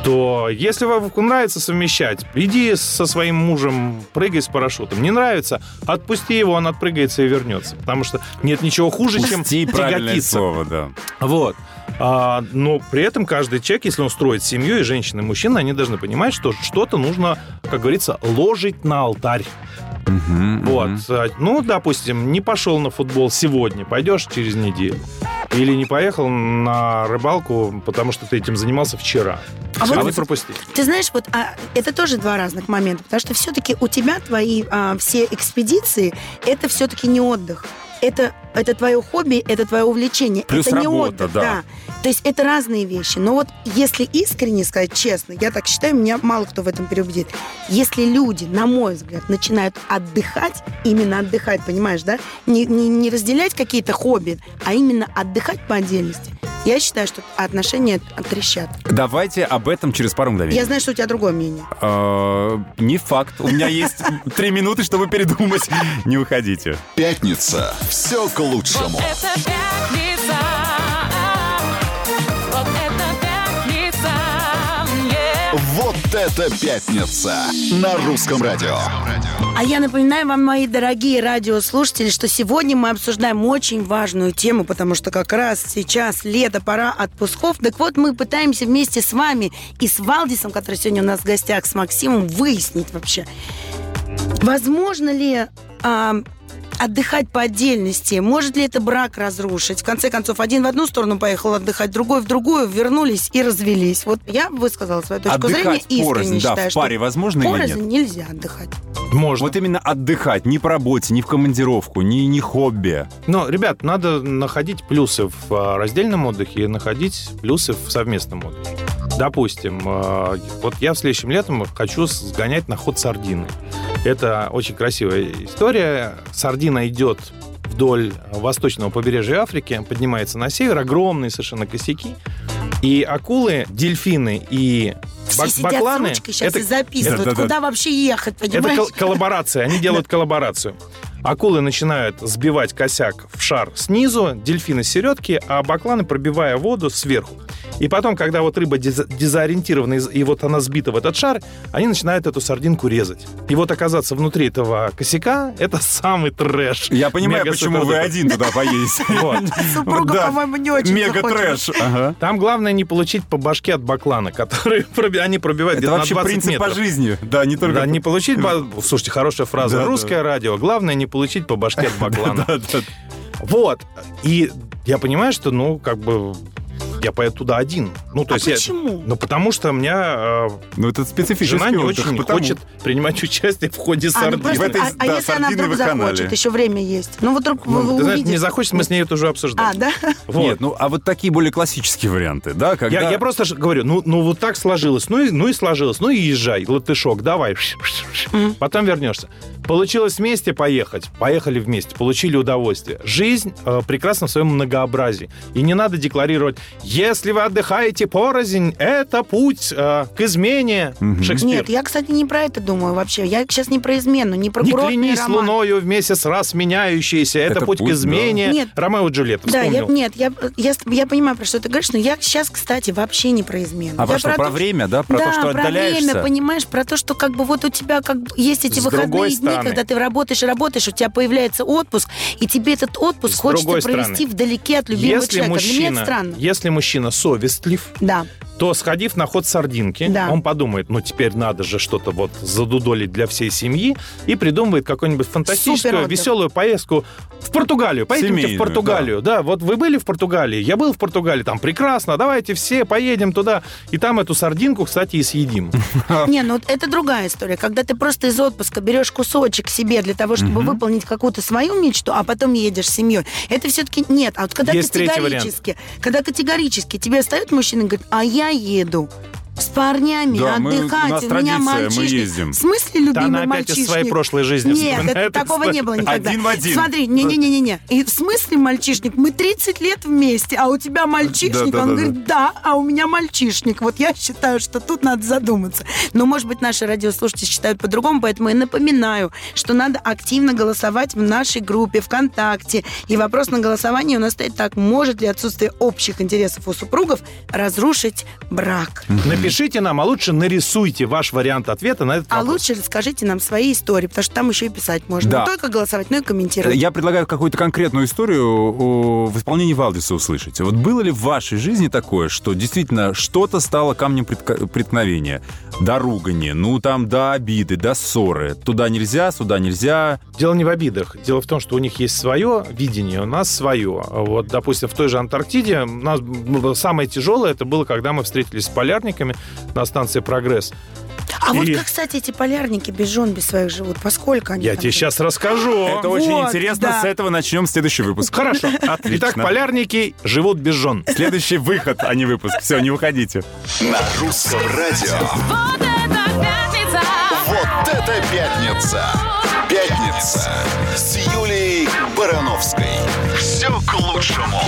то если вам нравится совмещать, иди со своим мужем, прыгай с парашютом. Не нравится, отпусти его, он отпрыгается и вернется. Потому что нет ничего хуже, чем Пусти правильное тяготиться. слово, да. Вот. А, но при этом каждый человек, если он строит семью, и женщина, и мужчина, они должны понимать, что что-то нужно, как говорится, ложить на алтарь. Мгм, Вот. А, Ну, допустим, не пошел на футбол сегодня, пойдешь через неделю. Или не поехал на рыбалку, потому что ты этим занимался вчера. А Всё, вот- не пропусти. Ты знаешь, вот а, это тоже два разных момента, потому что все-таки у тебя твои а, все экспедиции это все-таки не отдых. Это это твое хобби, это твое увлечение. Плюс это не работа, отдых, да. То есть это разные вещи. Но вот если искренне сказать честно, я так считаю, меня мало кто в этом переубедит. Если люди, на мой взгляд, начинают отдыхать, именно отдыхать, понимаешь, да? Не, не, не разделять какие-то хобби, а именно отдыхать по отдельности. Я считаю, что отношения трещат. Давайте об этом через пару мгновений. Я знаю, что у тебя другое мнение. Э, Не факт. У меня есть три минуты, чтобы передумать. Не уходите. Пятница. Все к лучшему. Это пятница. Вот это пятница. Yeah. Вот это пятница. На русском радио. А я напоминаю вам, мои дорогие радиослушатели, что сегодня мы обсуждаем очень важную тему, потому что как раз сейчас лето, пора отпусков. Так вот, мы пытаемся вместе с вами и с Валдисом, который сегодня у нас в гостях, с Максимом, выяснить вообще, возможно ли а, отдыхать по отдельности? Может ли это брак разрушить? В конце концов, один в одну сторону поехал отдыхать, другой в другую, вернулись и развелись. Вот я высказала свою точку зрения, Отдыхать искренне порознь, да, считаю, в паре возможно или порознь нет? нельзя отдыхать. Можно. Вот именно отдыхать, не по работе, не в командировку, не, не хобби. Но, ребят, надо находить плюсы в а, раздельном отдыхе и находить плюсы в совместном отдыхе. Допустим, а, вот я в следующем летом хочу сгонять на ход сардины. Это очень красивая история. Сардина идет вдоль восточного побережья Африки, поднимается на север, огромные совершенно косяки. И акулы, дельфины и Все бак- сидят бакланы... с ручкой сейчас это- и записывают, Да-да-да. куда вообще ехать, это понимаешь? кол- коллаборация. Они делают коллаборацию. Акулы начинают сбивать косяк в шар снизу, дельфины с середки, а бакланы пробивая воду сверху. И потом, когда вот рыба дез- дезориентирована, и- вот она сбита в этот шар, они начинают эту сардинку резать. И вот оказаться внутри этого косяка — это самый трэш. Я понимаю, Мега почему вы один туда поедете. Супруга, по-моему, не очень Мега трэш. Там главное не получить по башке от баклана, которые они пробивают Это где-то на вообще 20 принцип по метров. жизни. Да, не только... Да, не получить... Слушайте, хорошая фраза. Русское радио. Главное не получить по башке от баклана. Вот. И я понимаю, что, ну, как бы, я поеду туда один. Ну, то А есть я- почему? ну, потому что у меня э, Ну, это специфический жена не отдых, очень потому- хочет принимать участие в ходе А, ну сардины. просто- В этой, а- а да, если она вдруг захочет, еще время есть. Ну, вот вдруг вы, Ну, вы ты знаешь, не захочет, мы с ней это уже обсуждали. А, да? Вот. Нет, ну, а вот такие более классические варианты, да, когда... Я, я просто говорю, ну, ну вот так сложилось, ну и, ну и сложилось, ну и езжай, латышок, давай. Потом вернешься. Получилось вместе поехать, поехали вместе, получили удовольствие. Жизнь э, прекрасна в своем многообразии. И не надо декларировать, если вы отдыхаете порознь, это путь э, к измене. Шекспир. Нет, я, кстати, не про это думаю вообще. Я сейчас не про измену, не про Не клянись роман. луною вместе с раз меняющейся. Это, Это путь, путь, к да. измене. Нет. Ромео и Джульетта. Да, я, нет, я, я, я понимаю, про что ты говоришь, но я сейчас, кстати, вообще не про измену. А про Я что, про то, время, да? Про да, то, что про отдаляешься? время, понимаешь, про то, что как бы вот у тебя как бы есть эти С выходные дни, стороны. когда ты работаешь и работаешь, у тебя появляется отпуск, и тебе этот отпуск С хочется провести стороны, вдалеке от любимого Если человека. Для меня это мужчина, странно. если мужчина совестлив, Да. То сходив на ход сардинки, Да. он подумает, ну теперь надо же что-то вот задудолить для всей семьи и придумывает какую-нибудь фантастическую, веселую поездку в Португалию. Поедемте в Португалию. Да. вот вы были в Португалии, я был в Португалии, там прекрасно, давайте все поедем туда. И там эту сардинку, кстати, и съедим. Не, ну вот это другая история. Когда ты просто из отпуска берешь кусочек себе для того, чтобы выполнить какую-то свою мечту, а потом едешь с семьей. Это все-таки нет. А вот когда категорически, когда категорически тебе встает мужчина и говорит, а я еду с парнями Да, мы- у отдыхать, нас у меня традиция, мы мальчишник. ездим. В смысле, Да любимый она опять мальчишник? из своей прошлой жизни Нет, это, такого не было никогда. Один в один. Смотри, не-не-не-не. И в смысле мальчишник? Мы 30 лет вместе, а у тебя мальчишник? Да, да, Он да, говорит, да, а у меня мальчишник. Вот я считаю, что тут надо задуматься. Но, может быть, наши радиослушатели считают по-другому, поэтому я напоминаю, что надо активно голосовать в нашей группе ВКонтакте. И вопрос на голосование у нас стоит так. Может ли отсутствие общих интересов у супругов разрушить брак? Напишите нам, а лучше нарисуйте ваш вариант ответа на этот А вопрос. лучше расскажите нам свои истории, потому что там еще и писать можно. Да. Не только голосовать, но и комментировать. Я предлагаю какую-то конкретную историю о- в исполнении Валдиса услышать. Вот было ли в вашей жизни такое, что действительно что-то стало камнем преткновения? До ругани, ну там до обиды, до ссоры. Туда нельзя, сюда нельзя. Дело не в обидах. Дело в том, что у них есть свое видение, у нас свое. Вот, допустим, в той же Антарктиде у нас было самое тяжелое это было, когда мы встретились с полярниками на станции «Прогресс». А вот И- как, кстати, эти полярники без жен, без своих живут? Поскольку они Я тебе живут? сейчас расскажу. Это очень Вот, интересно. да. С этого начнем следующий выпуск. Хорошо. Отлично. Итак, полярники живут без жен. Следующий выход, а не выпуск. Все, не уходите. На русском радио. Вот это пятница! Вот это пятница! Пятница с Юлией Барановской. Все к лучшему.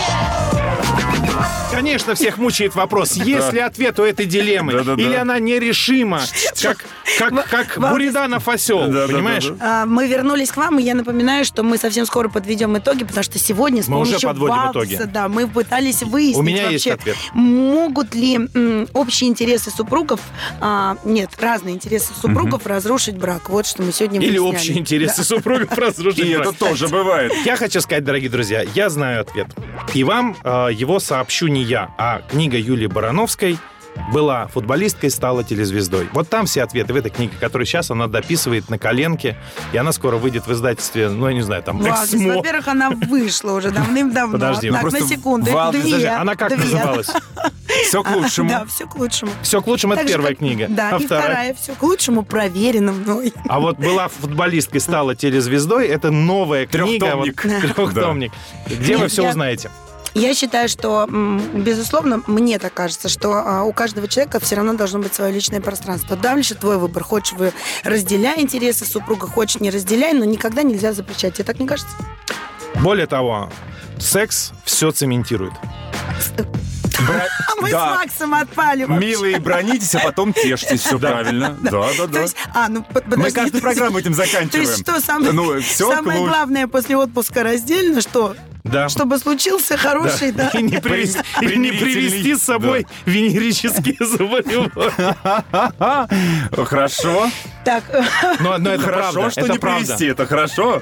Конечно, всех мучает вопрос, есть ли ответ у этой дилеммы, или она нерешима, как, как, как Буриданов осел, понимаешь? А, Мы вернулись к вам, и я напоминаю, что мы совсем скоро подведем итоги, потому что сегодня с Мы уже помощью подводим Валдиса, итоги. да, мы пытались выяснить У меня есть вообще, ответ. могут ли м, общие интересы супругов, а, нет, разные интересы супругов разрушить брак. Вот что мы сегодня Или выясняли. общие интересы супругов разрушить И брак. это тоже бывает. Я хочу сказать, дорогие друзья, я знаю ответ. И вам э, его сообщу не я, а книга Юлии Барановской была футболисткой, стала телезвездой. Вот там все ответы в этой книге, которую сейчас она дописывает на коленке, и она скоро выйдет в издательстве, ну, я не знаю, там, Валдис, «Эксмо». во-первых, она вышла уже давным-давно. Подожди, ну так, на просто секунду. Валдис, Две, Подожди, она как две. называлась? Все к лучшему. Да, все к лучшему. «Все к лучшему» — это первая как- книга. Да, а и вторая все к лучшему, проверена мной. А вот была футболисткой, стала телезвездой, это новая книга. вот, Трехтомник. Трехтомник. Где вы все я- узнаете? Я считаю, что, безусловно, мне так кажется, что а, у каждого человека все равно должно быть свое личное пространство. Дальше твой выбор. Хочешь вы разделяй интересы супруга, хочешь не разделяй, но никогда нельзя запрещать. Тебе так не кажется? Более того, секс все цементирует. А мы Да. с Максом отпали вообще. Милые, бронитесь, а потом тешьтесь. Все правильно. Да, да, да. а, ну, Мы каждую программу этим То есть заканчиваем. что самое, Ну, самое главное после отпуска раздельно, что? Да. Чтобы случился хороший, да. И не, привез- и не привести с собой венерические заболевания. Хорошо. Так, Но, но это Хорошо, правда. что это не правда. привести. Это хорошо.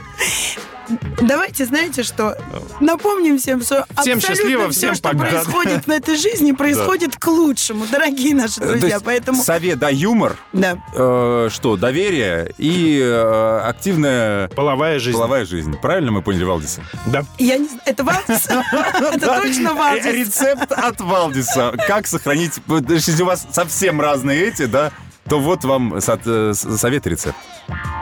Давайте, знаете что, напомним всем, что Всем абсолютно счастливо, все, всем что пока. происходит в этой жизни, происходит к лучшему, дорогие наши Э, друзья. Поэтому, Совет, да, юмор, да. э, что, доверие и э, активная Половая жизнь. половая жизнь. Правильно мы поняли, Валдиса? Да. Я не это Валдис? Это точно Э, Валдис? Рецепт от Валдиса. Как сохранить... Если у вас совсем разные эти, да, то вот вам э, с- совет и рецепт.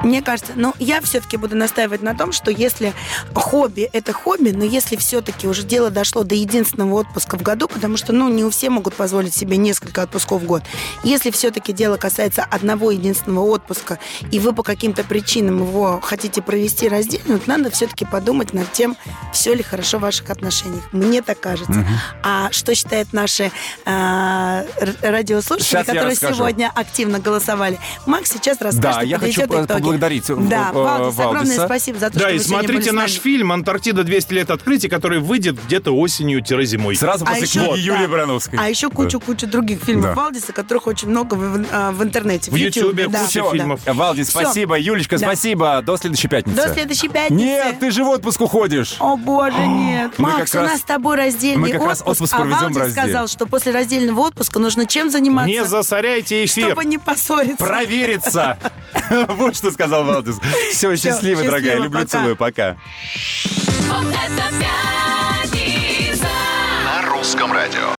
Мне кажется, ну, я все-таки буду настаивать на том, что если хобби – это хобби, но если все-таки уже дело дошло до единственного отпуска в году, потому что, ну, не у все могут позволить себе несколько отпусков в год. Если все-таки дело касается одного единственного отпуска, и вы по каким-то причинам его хотите провести раздельно, то надо все-таки подумать над тем, все ли хорошо в ваших отношениях. Мне так кажется. А что считают наши р- радиослушатели, Сейчас которые сегодня активно голосовали? Макс сейчас расскажет Да, я хочу итоги. Поблагодарить, э, Да, э, Валдис, огромное Валдиса. спасибо за то, Да, что и вы сегодня были смотрите наш нами. фильм «Антарктида 200 лет открытия», который выйдет где-то осенью-зимой. Сразу А после еще- книги да. Юлии Барановской. А еще кучу-кучу других фильмов Да. Валдиса, которых очень много в, а, в интернете. В Ютубе да, куча да. фильмов. Валдис, Всё. спасибо. Юлечка, Да. спасибо. До следующей пятницы. До следующей пятницы. Нет, ты же в отпуск уходишь. О, боже, нет. Мы Макс, у раз- нас с тобой раздельный мы как раз отпуск, а Валдис сказал, что после раздельного отпуска нужно чем заниматься? Не засоряйте эфир. Чтобы не поссориться. Провериться. Вот что сказал Валдис. Все, счастливо, дорогая. Люблю, целую. Пока. На русском радио.